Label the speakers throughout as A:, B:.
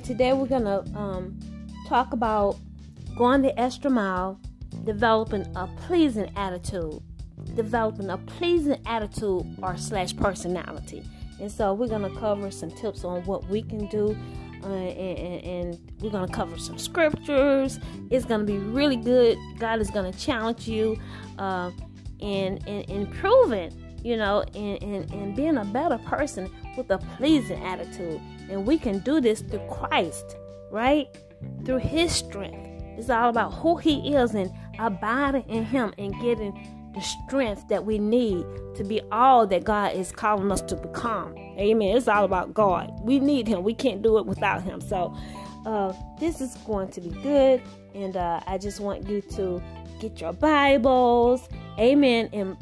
A: Today we're gonna um, talk about going the extra mile, developing a pleasing attitude, developing a pleasing attitude or slash personality. And so we're gonna cover some tips on what we can do, uh, and, and, and, we're gonna cover some scriptures. It's gonna be really good. God is gonna challenge you, uh, in in improving, you know, and, and and being a better person with a pleasing attitude. And we can do this through Christ, right? Through His strength. It's all about who He is and abiding in Him and getting the strength that we need to be all that God is calling us to become. Amen. It's all about God. We need Him. We can't do it without Him. So, uh, this is going to be good. And uh, I just want you to get your Bibles. Amen. And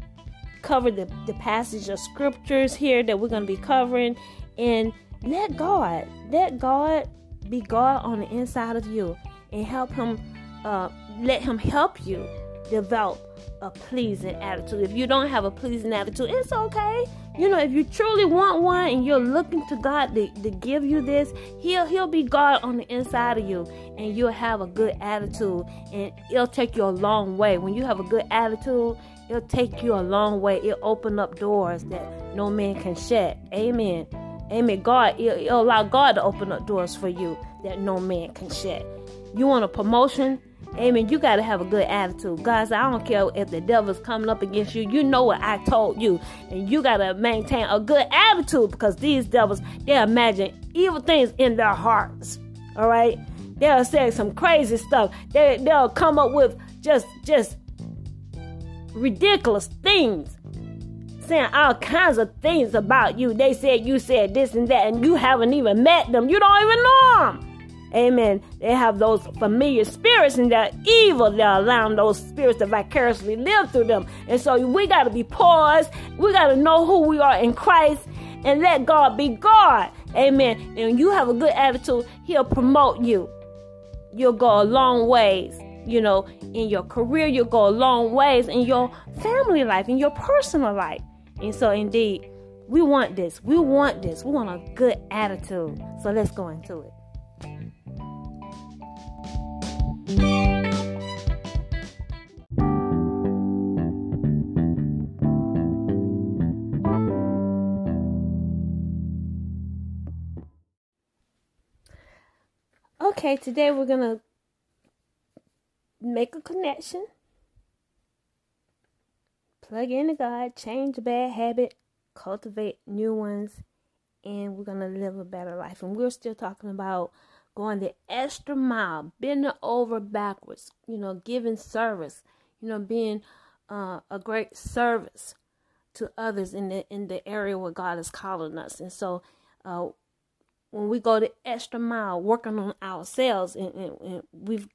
A: cover the, the passage of scriptures here that we're going to be covering. And let God, let God be God on the inside of you and help Him, uh, let Him help you develop a pleasing attitude. If you don't have a pleasing attitude, it's okay. You know, if you truly want one and you're looking to God to, to give you this, He'll He'll be God on the inside of you and you'll have a good attitude and it'll take you a long way. When you have a good attitude, it'll take you a long way. It'll open up doors that no man can shut. Amen. Amen. God, it'll allow God to open up doors for you that no man can shut. You want a promotion? Amen. You got to have a good attitude. Guys, I don't care if the devil's coming up against you. You know what I told you. And you got to maintain a good attitude because these devils, they imagine evil things in their hearts. All right? They'll say some crazy stuff. They, they'll come up with just, just ridiculous things. Saying all kinds of things about you. They said you said this and that, and you haven't even met them. You don't even know them. Amen. They have those familiar spirits and they're evil. They're allowing those spirits to vicariously live through them. And so we got to be paused. We got to know who we are in Christ and let God be God. Amen. And you have a good attitude, He'll promote you. You'll go a long ways. You know, in your career, you'll go a long ways in your family life, in your personal life. And so, indeed, we want this. We want this. We want a good attitude. So, let's go into it. Okay, today we're going to make a connection, plug into God, change a bad habit, cultivate new ones, and we're to live a better life. And we're still talking about going the extra mile, bending over backwards, you know, giving service, you know, being uh, a great service to others in the in the area where God is calling us. And so, uh, when we go the extra mile, working on ourselves, and, and, and we've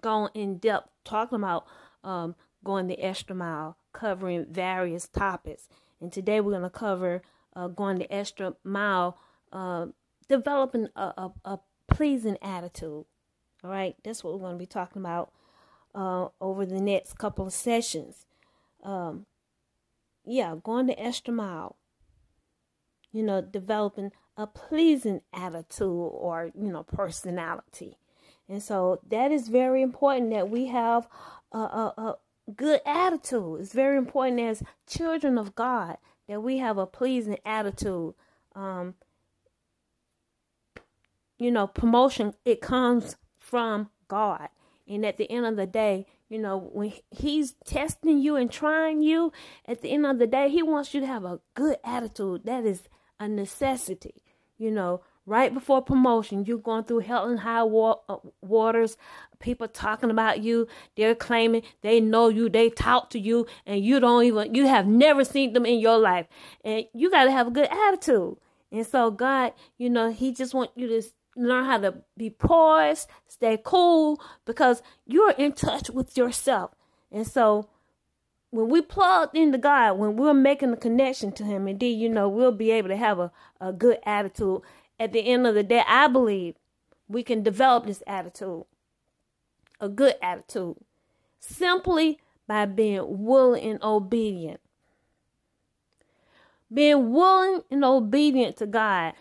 A: gone in depth talking about um, going the extra mile, covering various topics. And today we're going to cover uh, going the extra mile, uh, developing a, a, a pleasing attitude. All right, that's what we're going to be talking about uh, over the next couple of sessions. Um, yeah, going the extra mile. You know, developing a pleasing attitude or you know personality, and so that is very important that we have a, a, a good attitude. It's very important as children of God that we have a pleasing attitude. Um, you know, promotion, it comes from God. And at the end of the day, you know, when He's testing you and trying you, at the end of the day, He wants you to have a good attitude. That is a necessity. You know, right before promotion, you're going through hell and high wa- uh, waters. People talking about you. They're claiming they know you. They talk to you, and you don't even, you have never seen them in your life. And you got to have a good attitude. And so, God, you know, He just want you to learn how to be poised, stay cool, because you're in touch with yourself. And so when we plug into God, when we're making a connection to Him, indeed, you know, we'll be able to have a, a good attitude. At the end of the day, I believe we can develop this attitude, a good attitude, simply by being willing and obedient. Being willing and obedient to God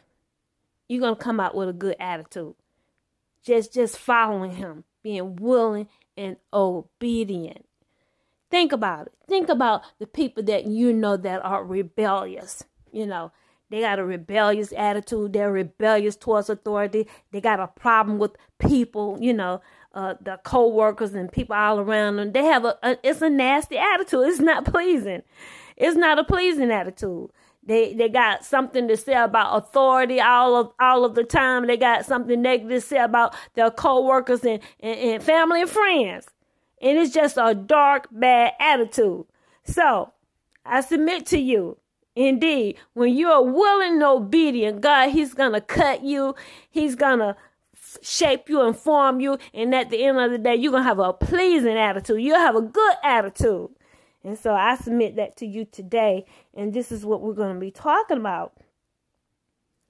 A: you're gonna come out with a good attitude. Just just following him, being willing and obedient. Think about it. Think about the people that you know that are rebellious. You know, they got a rebellious attitude. They're rebellious towards authority. They got a problem with people, you know, uh, the co-workers and people all around them. They have a, a, it's a nasty attitude. It's not pleasing. It's not a pleasing attitude. They they got something to say about authority all of all of the time. They got something negative to say about their co-workers and, and, and family and friends. And it's just a dark, bad attitude. So I submit to you, indeed, when you're willing and obedient, God, He's gonna cut you, He's gonna shape you and form you, and at the end of the day, you're gonna have a pleasing attitude. You'll have a good attitude. And so I submit that to you today. And this is what we're going to be talking about.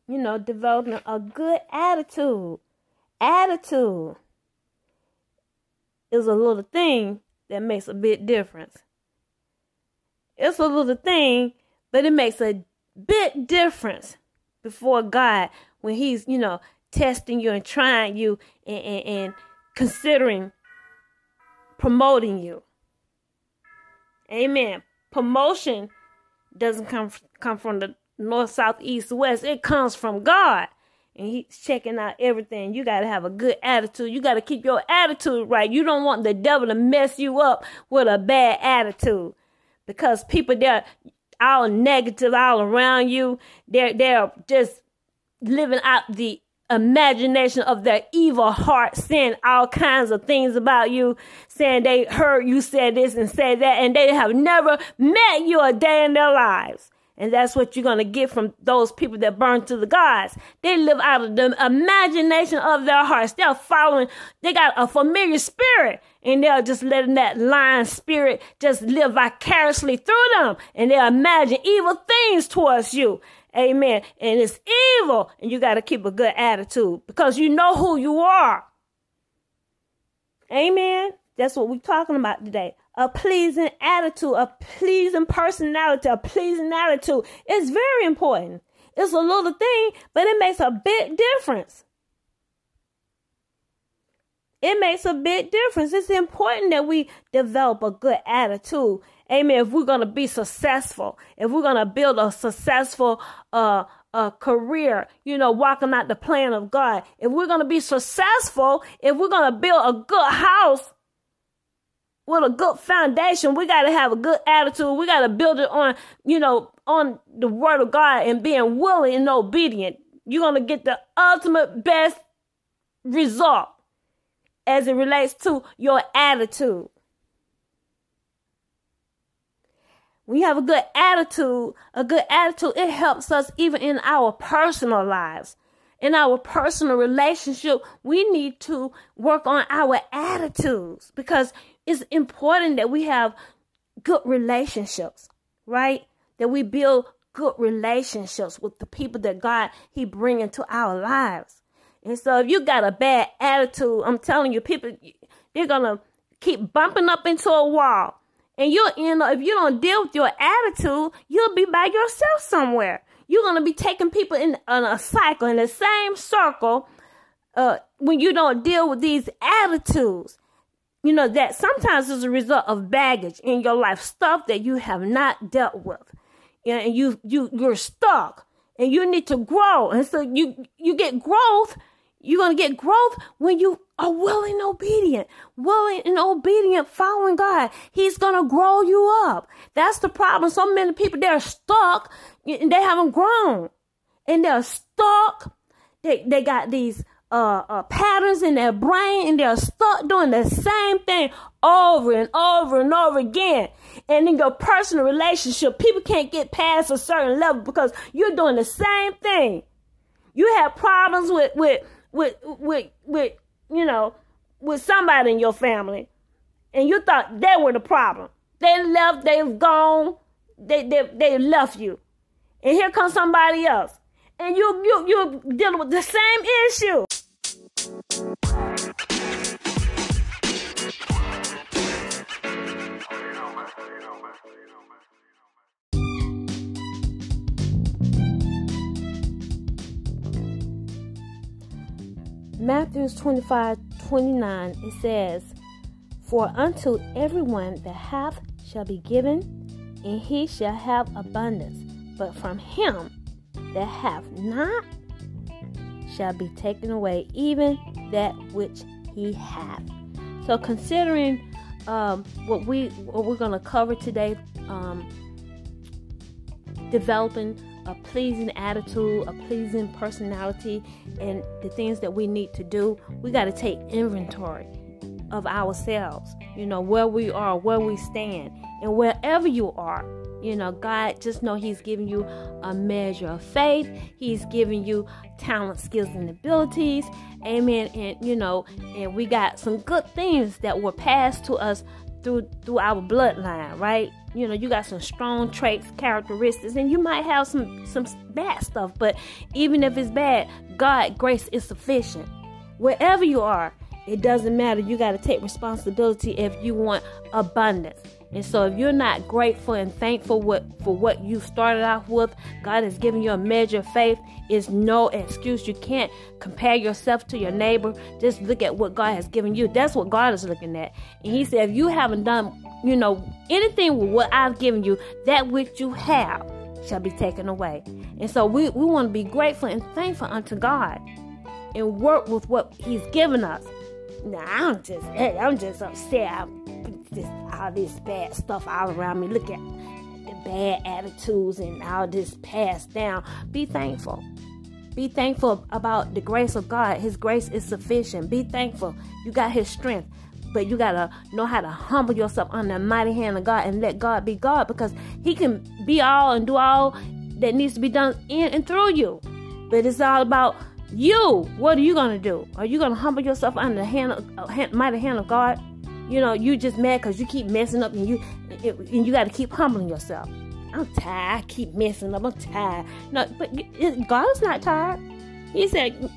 A: You know, developing a good attitude. Attitude is a little thing that makes a big difference. It's a little thing, but it makes a big difference before God when He's, you know, testing you and trying you and, and, and considering promoting you. Amen. Promotion doesn't come come from the north, south, east, west. It comes from God. And he's checking out everything. You got to have a good attitude. You got to keep your attitude right. You don't want the devil to mess you up with a bad attitude. Because people, they're all negative all around you. They're, they're just living out the imagination of their evil heart saying all kinds of things about you, saying they heard you say this and say that, and they have never met you a day in their lives. And that's what you're going to get from those people that burn to the gods. They live out of the imagination of their hearts. They're following, they got a familiar spirit and they're just letting that lying spirit just live vicariously through them. And they imagine evil things towards you. Amen. And it's evil. And you got to keep a good attitude because you know who you are. Amen. That's what we're talking about today. A pleasing attitude, a pleasing personality, a pleasing attitude. It's very important. It's a little thing, but it makes a big difference. It makes a big difference. It's important that we develop a good attitude Amen. If we're going to be successful, if we're going to build a successful uh, career, you know, walking out the plan of God, if we're going to be successful, if we're going to build a good house with a good foundation, we got to have a good attitude. We got to build it on, you know, on the word of God and being willing and obedient. You're going to get the ultimate best result as it relates to your attitude. When you have a good attitude, a good attitude, it helps us even in our personal lives. In our personal relationship, we need to work on our attitudes because it's important that we have good relationships, right? That we build good relationships with the people that God He bring into our lives. And so if you got a bad attitude, I'm telling you, people they're gonna keep bumping up into a wall and you'll end up, if you don't deal with your attitude, you'll be by yourself somewhere. You're going to be taking people in, in a cycle, in the same circle, uh, when you don't deal with these attitudes. You know, that sometimes is a result of baggage in your life, stuff that you have not dealt with. And you, you, you're stuck and you need to grow. And so you, you get growth you're to get growth when you are willing obedient, willing and obedient, following God. He's to grow you up. That's the problem. So many people, they're stuck and they haven't grown and they're stuck. They, they got these uh, uh, patterns in their brain and they're stuck doing the same thing over and over and over again. And in your personal relationship, people can't get past a certain level because you're doing the same thing. You have problems with, with, with with with you know with somebody in your family, and you thought they were the problem. They left. They've gone. They they they left you, and here comes somebody else, and you you you dealing with the same issue. Matthew 25 29, it says, For unto everyone that hath shall be given, and he shall have abundance. But from him that hath not shall be taken away even that which he hath. So, considering um, what we what we're going to cover today, um, developing a pleasing attitude, a pleasing personality, and the things that we need to do, we got to take inventory of ourselves. You know, where we are, where we stand, and wherever you are. You know, God just know He's giving you a measure of faith. He's giving you talent, skills, and abilities. Amen. And you know, and we got some good things that were passed to us through through our bloodline, right? You know, you got some strong traits, characteristics, and you might have some some bad stuff, but even if it's bad, God grace is sufficient. Wherever you are, it doesn't matter. You got to take responsibility if you want abundance. And so if you're not grateful and thankful what, for what you started off with, God has given you a measure of faith. Is no excuse. You can't compare yourself to your neighbor. Just look at what God has given you. That's what God is looking at. And He said, if you haven't done, you know, anything with what I've given you, that which you have shall be taken away. And so we, we want to be grateful and thankful unto God and work with what He's given us. Now I'm just I'm just upset. I'm just all this bad stuff all around me. Look at the bad attitudes and all this passed down. Be thankful. Be thankful about the grace of God. His grace is sufficient. Be thankful. You got His strength. But you got to know how to humble yourself under the mighty hand of God and let God be God because He can be all and do all that needs to be done in and through you. But it's all about you. What are you to do? Are you to humble yourself under the hand of, uh, hand, mighty hand of God? You know, you just mad because you keep messing up and you and you got to keep humbling yourself. I'm tired. I keep messing up. I'm tired. No, but God is not tired. He said,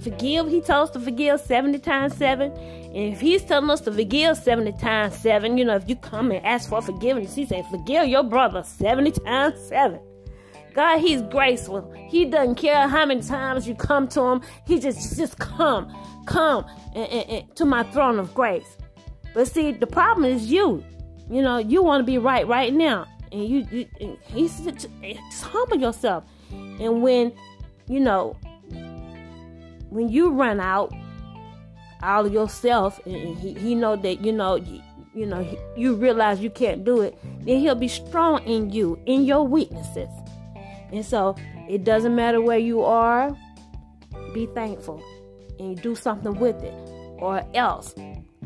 A: forgive. He told us to forgive 70 times 7. And if he's telling us to forgive 70 times 7, you know, if you come and ask for forgiveness, he said, forgive your brother 70 times 7. God, he's graceful. He doesn't care how many times you come to him. He just, just come, come and, and, and, to my throne of grace. But see, the problem is you. You know, you want to be right right now. And you, you and he's eh, just, humble yourself. And when, you know, when you run out all of yourself and he, he know that, you know, you know, you realize you can't do it, then he'll be strong in you, in your weaknesses. And so it doesn't matter where you are, be thankful and do something with it, or else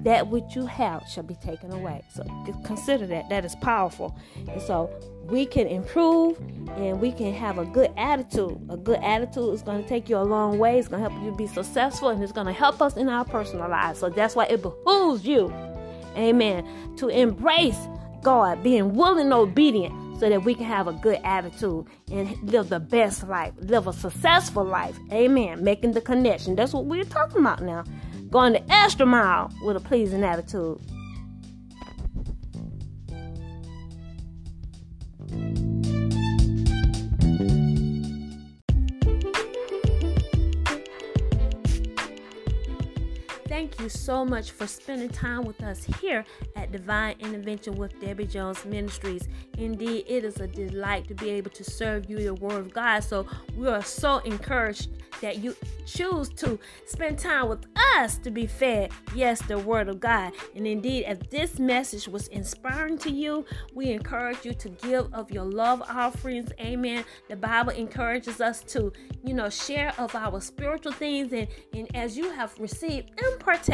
A: that which you have shall be taken away. So consider that. That is powerful. And so we can improve and we can have a good attitude. A good attitude is going to take you a long way. It's going to help you be successful and it's going to help us in our personal lives. So that's why it behooves you, amen, to embrace God, being willing and obedient so that we can have a good attitude and live the best life, live a successful life. Amen. Making the connection. That's what we're talking about now. Going the extra mile with a pleasing attitude. You so much for spending time with us here at Divine Intervention with Debbie Jones Ministries. Indeed, it is a delight to be able to serve you the Word of God. So we are so encouraged that you choose to spend time with us to be fed, yes, the Word of God. And indeed, if this message was inspiring to you, we encourage you to give of your love offerings. Amen. The Bible encourages us to, you know, share of our spiritual things. And, and as you have received impartation,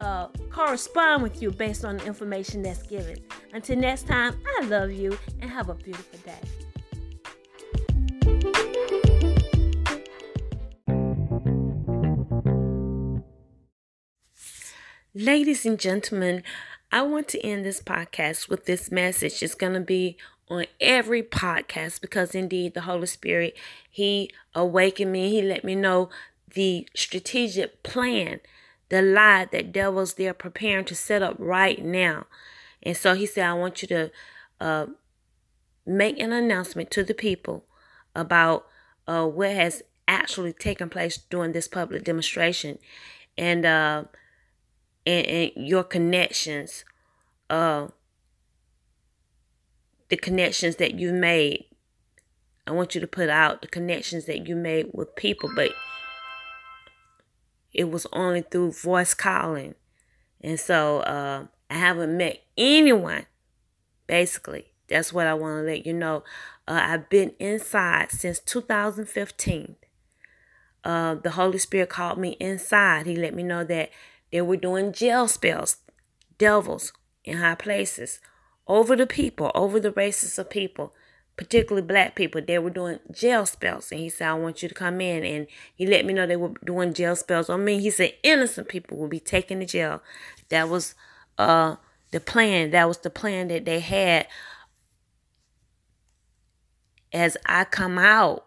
A: uh, correspond with you based on the information that's given. Until next time, I love you and have a beautiful day. Ladies and gentlemen, I want to end this podcast with this message. It's going to be on every podcast because indeed the Holy Spirit, He awakened me. He let me know the strategic plan, the lie that devils they're preparing to set up right now. And so He said, I want you to uh, make an announcement to the people about uh, what has actually taken place during this public demonstration and uh, and, and your connections uh, the connections that you made. I want you to put out the connections that you made with people, but it was only through voice calling. And so uh, I haven't met anyone, basically. That's what I want to let you know. Uh, I've been inside since 2015. Uh, the Holy Spirit called me inside. He let me know that they were doing jail spells, devils in high places over the people, over the races of people, particularly black people. They were doing jail spells. And he said, I want you to come in. And he let me know they were doing jail spells on me. He said, innocent people will be taken to jail. That was uh the plan. That was the plan that they had as I come out